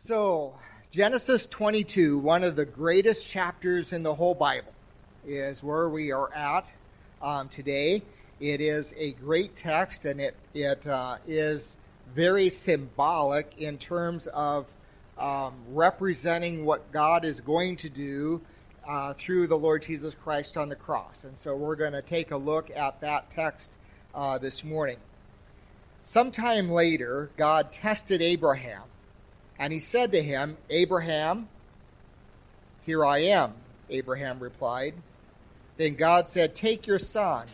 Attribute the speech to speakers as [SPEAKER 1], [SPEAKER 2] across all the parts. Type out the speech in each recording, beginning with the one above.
[SPEAKER 1] So, Genesis 22, one of the greatest chapters in the whole Bible, is where we are at um, today. It is a great text and it, it uh, is very symbolic in terms of um, representing what God is going to do uh, through the Lord Jesus Christ on the cross. And so we're going to take a look at that text uh, this morning. Sometime later, God tested Abraham and he said to him, Abraham, here I am, Abraham replied. Then God said, Take your son,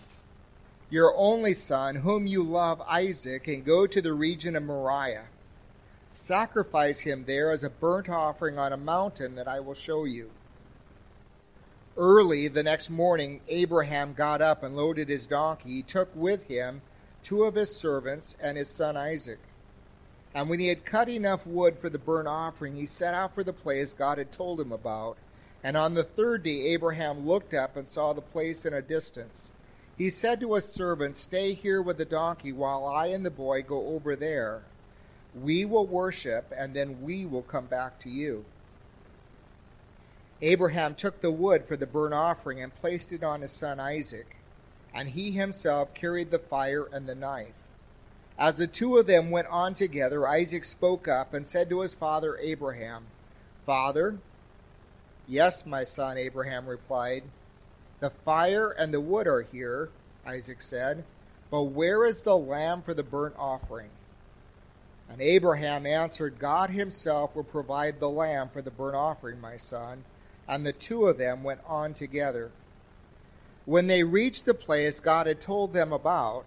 [SPEAKER 1] your only son, whom you love, Isaac, and go to the region of Moriah. Sacrifice him there as a burnt offering on a mountain that I will show you. Early the next morning, Abraham got up and loaded his donkey. He took with him two of his servants and his son Isaac. And when he had cut enough wood for the burnt offering, he set out for the place God had told him about. And on the third day, Abraham looked up and saw the place in a distance. He said to his servant, Stay here with the donkey while I and the boy go over there. We will worship, and then we will come back to you. Abraham took the wood for the burnt offering and placed it on his son Isaac, and he himself carried the fire and the knife. As the two of them went on together, Isaac spoke up and said to his father Abraham, Father? Yes, my son, Abraham replied. The fire and the wood are here, Isaac said, but where is the lamb for the burnt offering? And Abraham answered, God himself will provide the lamb for the burnt offering, my son. And the two of them went on together. When they reached the place God had told them about,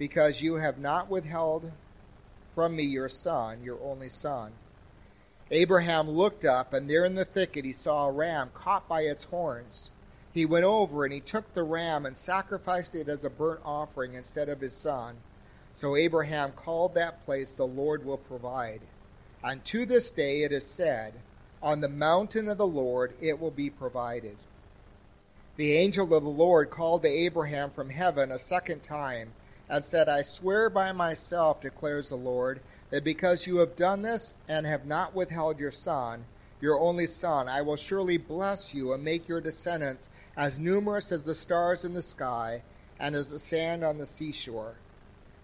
[SPEAKER 1] because you have not withheld from me your son, your only son. Abraham looked up, and there in the thicket he saw a ram caught by its horns. He went over and he took the ram and sacrificed it as a burnt offering instead of his son. So Abraham called that place the Lord will provide. And to this day it is said, On the mountain of the Lord it will be provided. The angel of the Lord called to Abraham from heaven a second time and said, I swear by myself, declares the Lord, that because you have done this and have not withheld your son, your only son, I will surely bless you and make your descendants as numerous as the stars in the sky and as the sand on the seashore.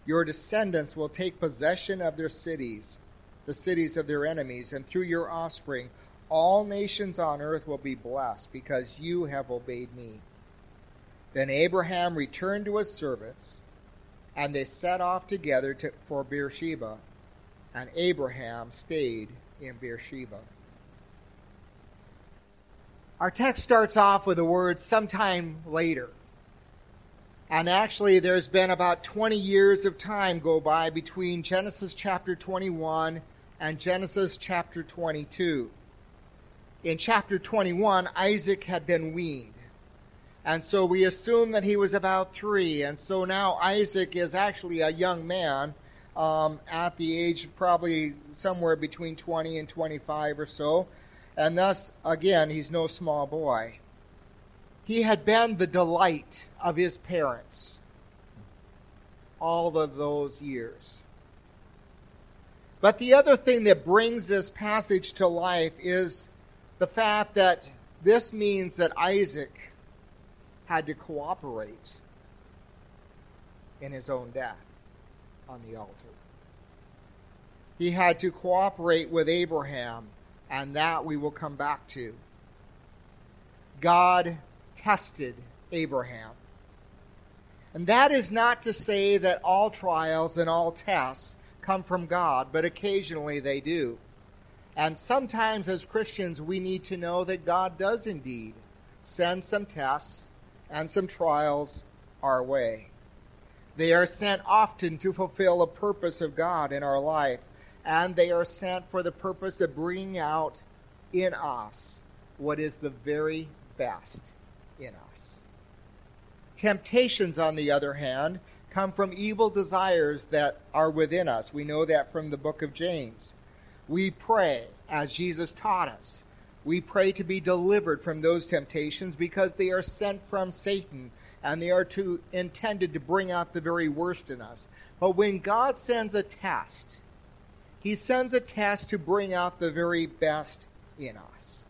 [SPEAKER 1] Your descendants will take possession of their cities, the cities of their enemies, and through your offspring, all nations on earth will be blessed because you have obeyed me. Then Abraham returned to his servants and they set off together to, for Beersheba, and Abraham stayed in Beersheba. Our text starts off with the words sometime later. And actually, there's been about 20 years of time go by between Genesis chapter 21 and Genesis chapter 22. In chapter 21, Isaac had been weaned. And so we assume that he was about three. And so now Isaac is actually a young man um, at the age of probably somewhere between 20 and 25 or so. And thus, again, he's no small boy. He had been the delight of his parents all of those years. But the other thing that brings this passage to life is the fact that this means that Isaac had to cooperate in his own death on the altar. He had to cooperate with Abraham, and that we will come back to. God tested Abraham. And that is not to say that all trials and all tests come from God, but occasionally they do. And sometimes as Christians, we need to know that God does indeed send some tests and some trials our way. They are sent often to fulfill a purpose of God in our life, and they are sent for the purpose of bringing out in us what is the very best in us. Temptations, on the other hand, come from evil desires that are within us. We know that from the book of James. We pray as Jesus taught us. We pray to be delivered from those temptations because they are sent from Satan and they are to, intended to bring out the very worst in us. But when God sends a test, He sends a test to bring out the very best in us.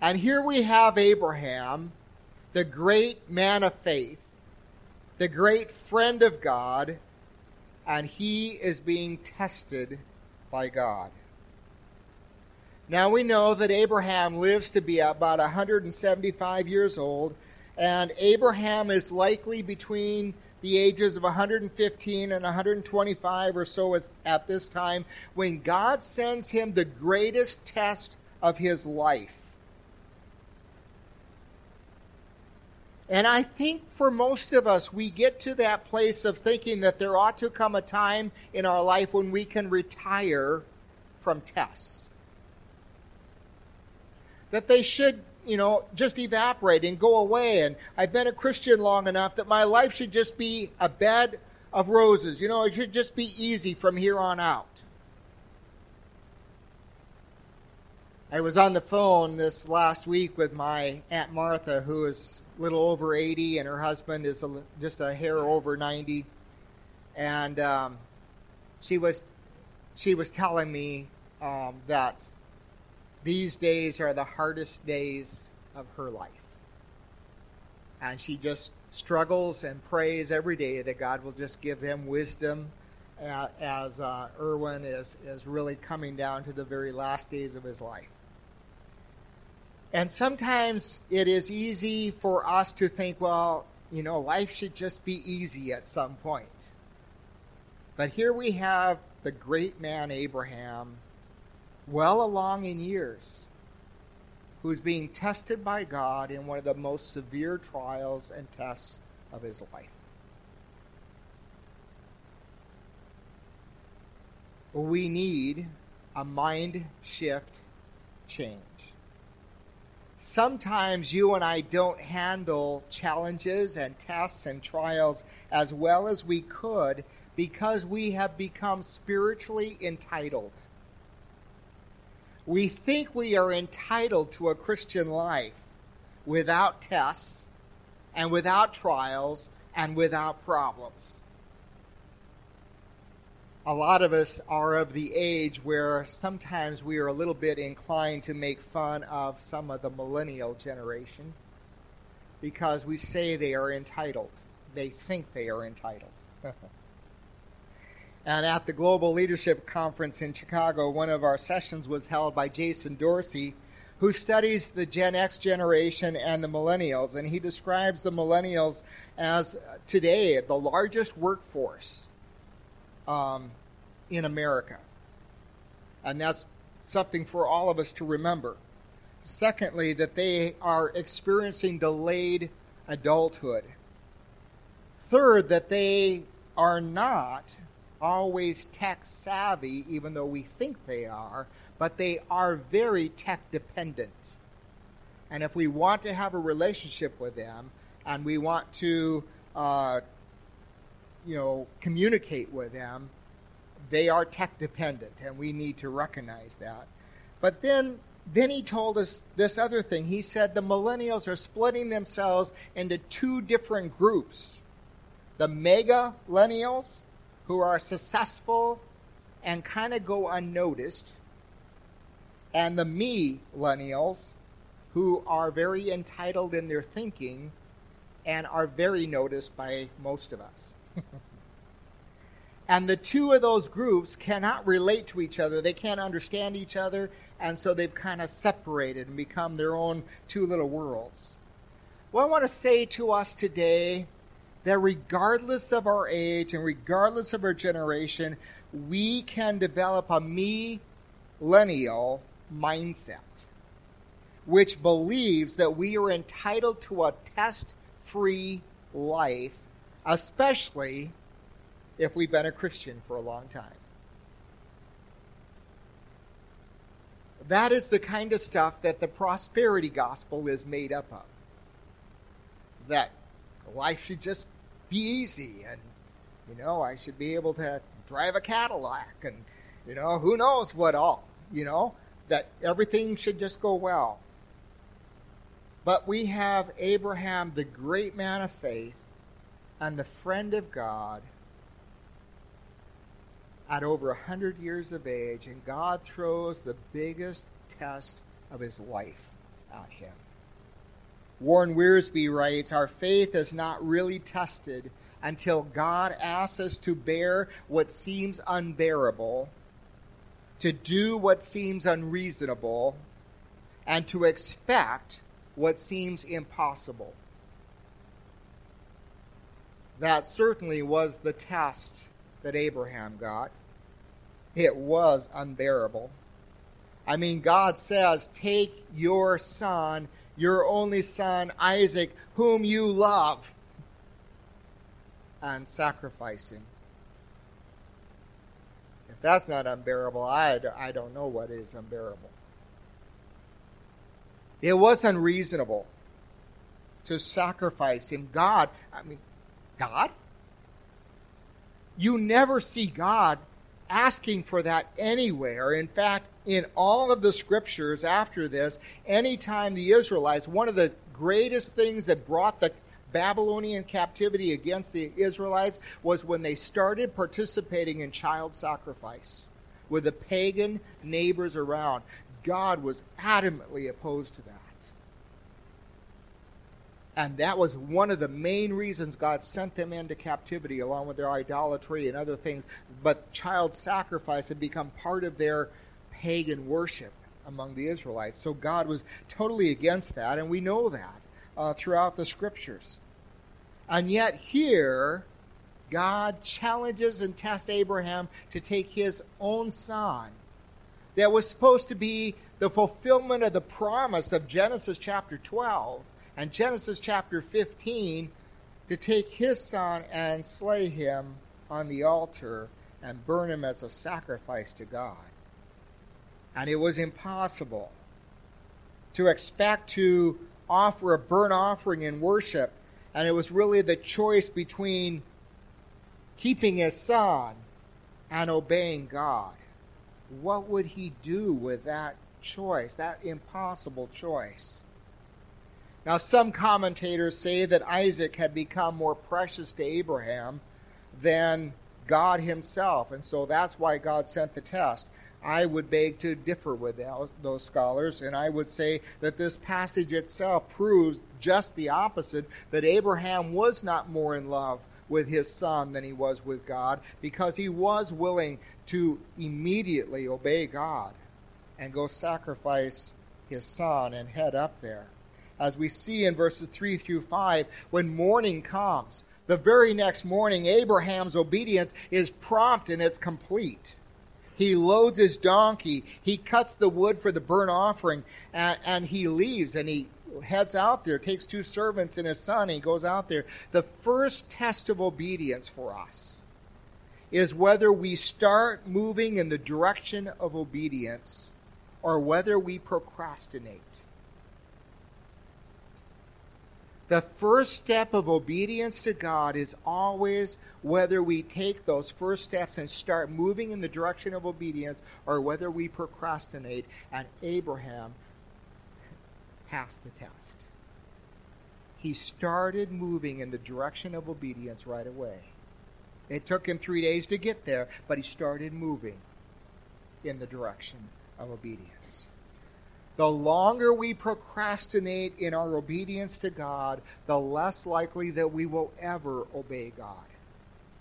[SPEAKER 1] And here we have Abraham, the great man of faith, the great friend of God, and he is being tested by God. Now we know that Abraham lives to be about 175 years old, and Abraham is likely between the ages of 115 and 125 or so at this time when God sends him the greatest test of his life. And I think for most of us, we get to that place of thinking that there ought to come a time in our life when we can retire from tests that they should, you know, just evaporate and go away. And I've been a Christian long enough that my life should just be a bed of roses. You know, it should just be easy from here on out. I was on the phone this last week with my Aunt Martha, who is a little over 80, and her husband is a, just a hair over 90. And um, she was she was telling me um, that these days are the hardest days of her life. And she just struggles and prays every day that God will just give him wisdom as uh, Erwin is, is really coming down to the very last days of his life. And sometimes it is easy for us to think, well, you know, life should just be easy at some point. But here we have the great man Abraham well along in years, who's being tested by God in one of the most severe trials and tests of his life. We need a mind shift change. Sometimes you and I don't handle challenges and tests and trials as well as we could because we have become spiritually entitled. We think we are entitled to a Christian life without tests and without trials and without problems. A lot of us are of the age where sometimes we are a little bit inclined to make fun of some of the millennial generation because we say they are entitled. They think they are entitled. And at the Global Leadership Conference in Chicago, one of our sessions was held by Jason Dorsey, who studies the Gen X generation and the millennials. And he describes the millennials as today the largest workforce um, in America. And that's something for all of us to remember. Secondly, that they are experiencing delayed adulthood. Third, that they are not always tech savvy, even though we think they are, but they are very tech dependent. And if we want to have a relationship with them and we want to, uh, you know, communicate with them, they are tech dependent, and we need to recognize that. But then, then he told us this other thing. He said the millennials are splitting themselves into two different groups: the mega millennials who are successful and kind of go unnoticed, and the millennials who are very entitled in their thinking and are very noticed by most of us. and the two of those groups cannot relate to each other, they can't understand each other, and so they've kind of separated and become their own two little worlds. What I want to say to us today that regardless of our age and regardless of our generation, we can develop a millennial mindset, which believes that we are entitled to a test free life, especially if we've been a Christian for a long time. that is the kind of stuff that the prosperity gospel is made up of. That life should just be easy and, you know, I should be able to drive a Cadillac and, you know, who knows what all, you know, that everything should just go well. But we have Abraham, the great man of faith, and the friend of God at over a 100 years of age, and God throws the biggest test of his life at him. Warren Wiersbe writes Our faith is not really tested until God asks us to bear what seems unbearable, to do what seems unreasonable, and to expect what seems impossible. That certainly was the test that Abraham got. It was unbearable. I mean, God says, Take your son, your only son, Isaac, whom you love, and sacrifice him. If that's not unbearable, I, I don't know what is unbearable. It was unreasonable to sacrifice him. God, I mean, God? You never see God asking for that anywhere. In fact, in all of the scriptures after this, anytime the Israelites, one of the greatest things that brought the Babylonian captivity against the Israelites was when they started participating in child sacrifice with the pagan neighbors around. God was adamantly opposed to that. And that was one of the main reasons God sent them into captivity, along with their idolatry and other things. But child sacrifice had become part of their pagan worship among the Israelites. So God was totally against that, and we know that uh, throughout the scriptures. And yet, here, God challenges and tests Abraham to take his own son that was supposed to be the fulfillment of the promise of Genesis chapter 12 and Genesis chapter 15 to take his son and slay him on the altar and burn him as a sacrifice to God. And it was impossible to expect to offer a burnt offering in worship. And it was really the choice between keeping his son and obeying God. What would he do with that choice, that impossible choice? Now, some commentators say that Isaac had become more precious to Abraham than God himself, and so that's why God sent the test. I would beg to differ with those scholars, and I would say that this passage itself proves just the opposite that Abraham was not more in love with his son than he was with God because he was willing to immediately obey God and go sacrifice his son and head up there as we see in verses 3 through 5, when morning comes. The very next morning, Abraham's obedience is prompt and it's complete. He loads his donkey, he cuts the wood for the burnt offering, and, and he leaves and he heads out there, takes two servants and his son, and he goes out there. The first test of obedience for us is whether we start moving in the direction of obedience or whether we procrastinate. The first step of obedience to God is always whether we take those first steps and start moving in the direction of obedience or whether we procrastinate. And Abraham passed the test. He started moving in the direction of obedience right away. It took him three days to get there, but he started moving in the direction of obedience. The longer we procrastinate in our obedience to God, the less likely that we will ever obey God.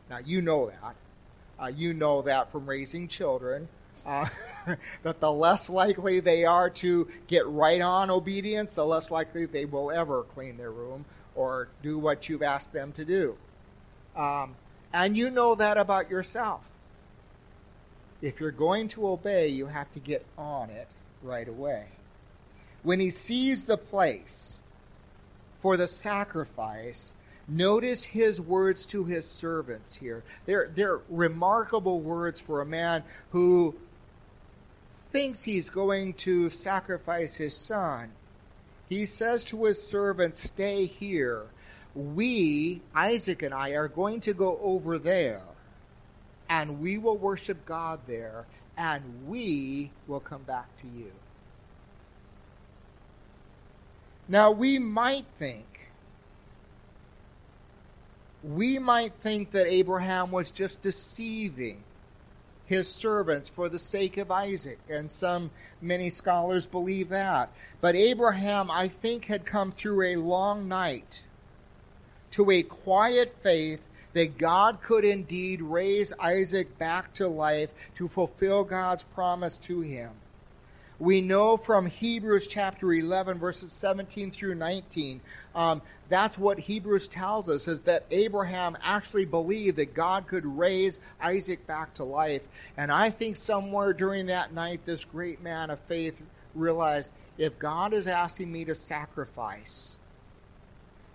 [SPEAKER 1] Now, you know that. Uh, you know that from raising children. Uh, that the less likely they are to get right on obedience, the less likely they will ever clean their room or do what you've asked them to do. Um, and you know that about yourself. If you're going to obey, you have to get on it right away when he sees the place for the sacrifice, notice his words to his servants here. They're, they're remarkable words for a man who thinks he's going to sacrifice his son, he says to his servants, Stay here. We, Isaac and I, are going to go over there, and we will worship God there, and we will come back to you. Now, we might think, we might think that Abraham was just deceiving his servants for the sake of Isaac, and some many scholars believe that. But Abraham, I think, had come through a long night to a quiet faith that God could indeed raise Isaac back to life to fulfill God's promise to him. We know from Hebrews chapter 11, verses 17 through 19, um, that's what Hebrews tells us is that Abraham actually believed that God could raise Isaac back to life. And I think somewhere during that night, this great man of faith realized if God is asking me to sacrifice,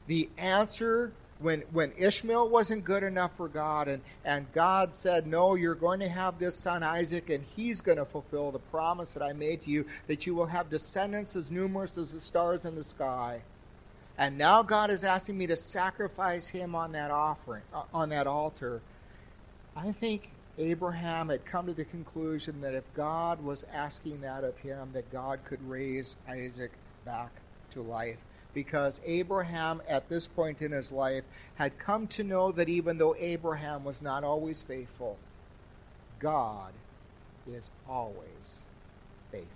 [SPEAKER 1] the answer when when Ishmael wasn't good enough for God and, and God said, No, you're going to have this son Isaac and he's going to fulfill the promise that I made to you that you will have descendants as numerous as the stars in the sky. And now God is asking me to sacrifice him on that offering, uh, on that altar. I think Abraham had come to the conclusion that if God was asking that of him, that God could raise Isaac back to life. Because Abraham, at this point in his life, had come to know that even though Abraham was not always faithful, God is always faithful.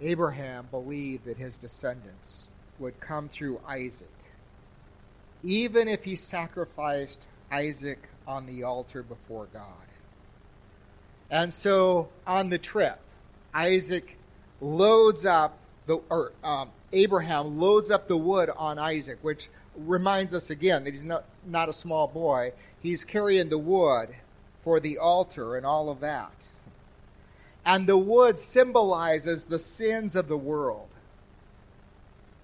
[SPEAKER 1] Abraham believed that his descendants would come through Isaac, even if he sacrificed Isaac on the altar before God. And so on the trip, Isaac loads up the, or um, Abraham loads up the wood on Isaac, which reminds us again that he's not, not a small boy. He's carrying the wood for the altar and all of that. And the wood symbolizes the sins of the world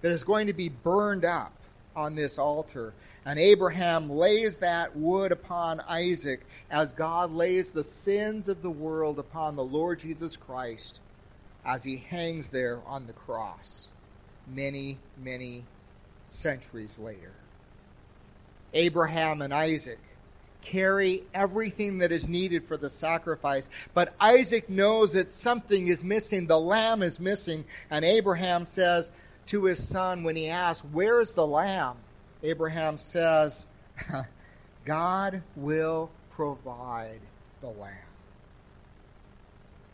[SPEAKER 1] that is going to be burned up on this altar. And Abraham lays that wood upon Isaac as God lays the sins of the world upon the Lord Jesus Christ as he hangs there on the cross many, many centuries later. Abraham and Isaac carry everything that is needed for the sacrifice. But Isaac knows that something is missing. The lamb is missing. And Abraham says to his son when he asks, Where is the lamb? Abraham says, God will provide the lamb.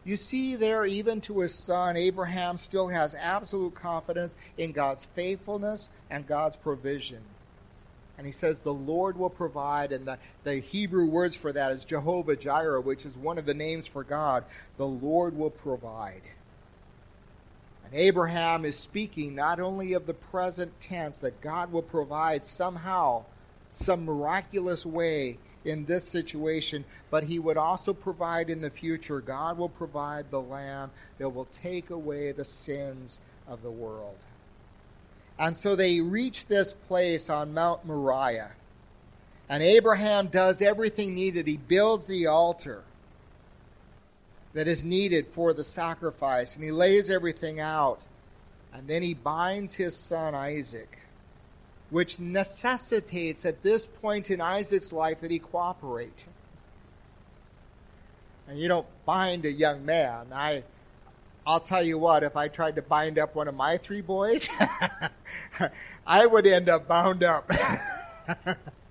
[SPEAKER 1] You see there, even to his son, Abraham still has absolute confidence in God's faithfulness and God's provision. And he says, The Lord will provide. And the, the Hebrew words for that is Jehovah Jireh, which is one of the names for God. The Lord will provide. And Abraham is speaking not only of the present tense, that God will provide somehow, some miraculous way in this situation, but he would also provide in the future. God will provide the Lamb that will take away the sins of the world. And so they reach this place on Mount Moriah. And Abraham does everything needed. He builds the altar that is needed for the sacrifice, and he lays everything out. And then he binds his son Isaac, which necessitates at this point in Isaac's life that he cooperate. And you don't bind a young man. I I'll tell you what, if I tried to bind up one of my three boys, I would end up bound up.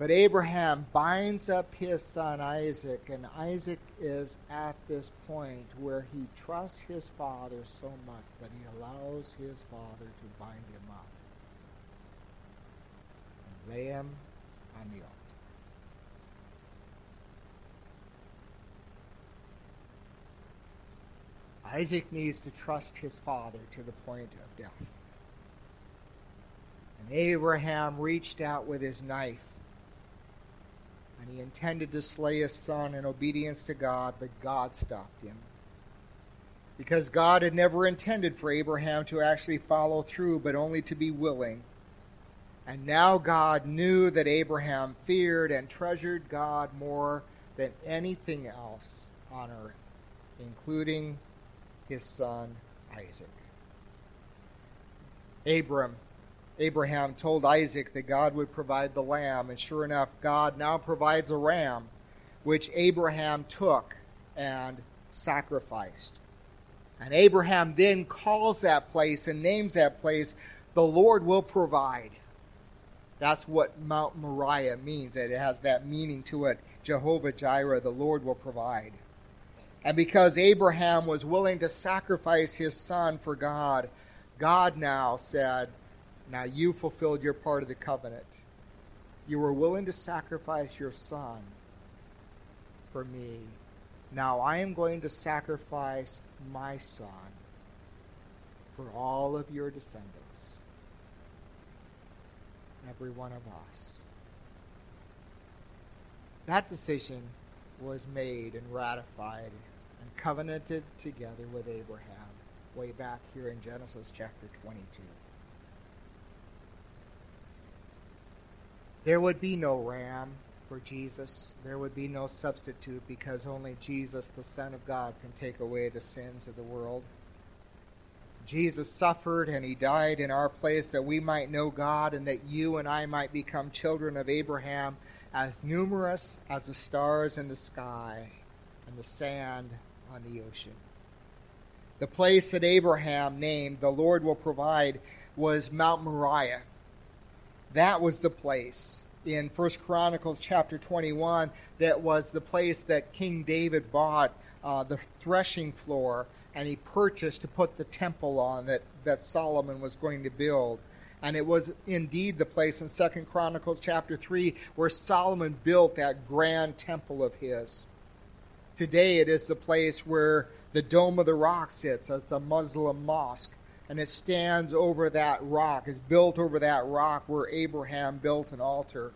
[SPEAKER 1] but Abraham binds up his son Isaac, and Isaac is at this point where he trusts his father so much that he allows his father to bind him up and lay him on the altar. Isaac needs to trust his father to the point of death. And Abraham reached out with his knife, and he intended to slay his son in obedience to God, but God stopped him. Because God had never intended for Abraham to actually follow through, but only to be willing. And now God knew that Abraham feared and treasured God more than anything else on earth, including his son Isaac. Abram, Abraham told Isaac that God would provide the lamb, and sure enough, God now provides a ram, which Abraham took and sacrificed. And Abraham then calls that place and names that place, the Lord will provide. That's what Mount Moriah means. It has that meaning to it. Jehovah Jireh, the Lord will provide. And because Abraham was willing to sacrifice his son for God, God now said, Now you fulfilled your part of the covenant. You were willing to sacrifice your son for me. Now I am going to sacrifice my son for all of your descendants, every one of us. That decision was made and ratified and covenanted together with Abraham way back here in Genesis chapter 22. There would be no ram for Jesus. There would be no substitute because only Jesus, the Son of God, can take away the sins of the world. Jesus suffered and he died in our place that we might know God and that you and I might become children of Abraham, as numerous as the stars in the sky and the sand on the ocean. The place that Abraham named, the Lord will provide, was Mount Moriah. That was the place in First Chronicles chapter 21 that was the place that King David bought uh, the threshing floor and he purchased to put the temple on that, that Solomon was going to build. And it was indeed the place in Second Chronicles chapter 3 where Solomon built that grand temple of his. Today it is the place where the Dome of the Rock sits as the Muslim mosque and it stands over that rock, is built over that rock where Abraham built an altar.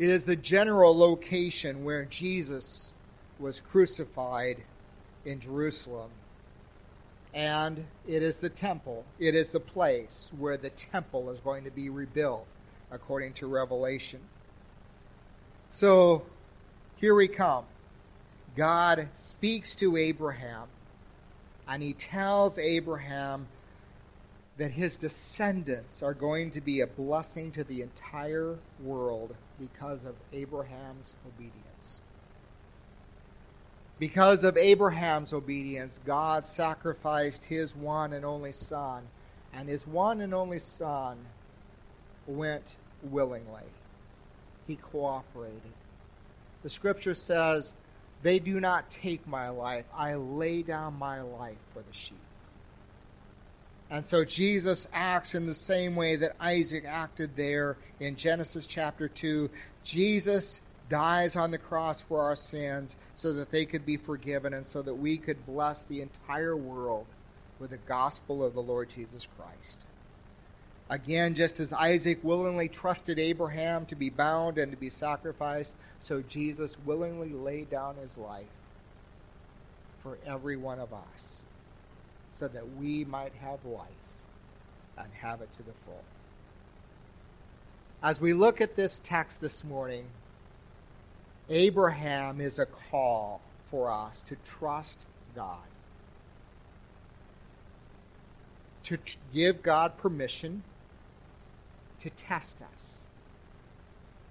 [SPEAKER 1] It is the general location where Jesus was crucified in Jerusalem. And it is the temple, it is the place where the temple is going to be rebuilt, according to Revelation. So here we come. God speaks to Abraham, and he tells Abraham that his descendants are going to be a blessing to the entire world because of Abraham's obedience. Because of Abraham's obedience, God sacrificed his one and only son, and his one and only son went willingly. He cooperated. The scripture says, They do not take my life, I lay down my life for the sheep. And so Jesus acts in the same way that Isaac acted there in Genesis chapter 2. Jesus dies on the cross for our sins so that they could be forgiven and so that we could bless the entire world with the gospel of the Lord Jesus Christ. Again, just as Isaac willingly trusted Abraham to be bound and to be sacrificed, so Jesus willingly laid down his life for every one of us so that we might have life and have it to the full. As we look at this text this morning, Abraham is a call for us to trust God, to give God permission to test us,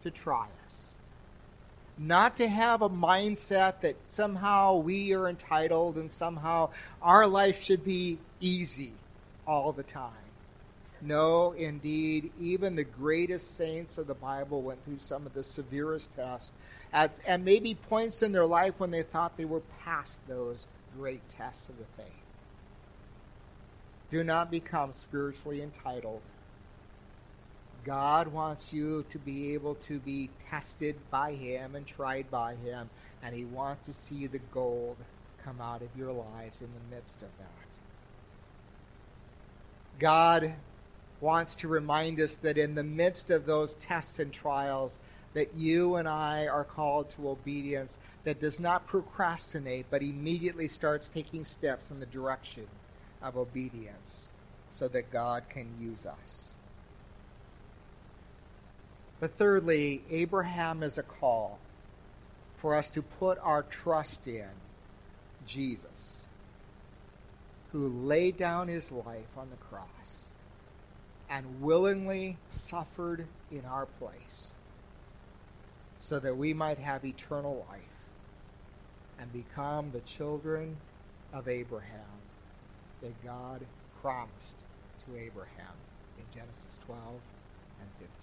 [SPEAKER 1] to try us not to have a mindset that somehow we are entitled and somehow our life should be easy all the time. No, indeed, even the greatest saints of the Bible went through some of the severest tests, at, and maybe points in their life when they thought they were past those great tests of the faith. Do not become spiritually entitled God wants you to be able to be tested by Him and tried by Him, and He wants to see the gold come out of your lives in the midst of that. God wants to remind us that in the midst of those tests and trials, that you and I are called to obedience that does not procrastinate, but immediately starts taking steps in the direction of obedience so that God can use us. But thirdly, Abraham is a call for us to put our trust in Jesus, who laid down his life on the cross and willingly suffered in our place so that we might have eternal life and become the children of Abraham that God promised to Abraham in Genesis 12 and 15.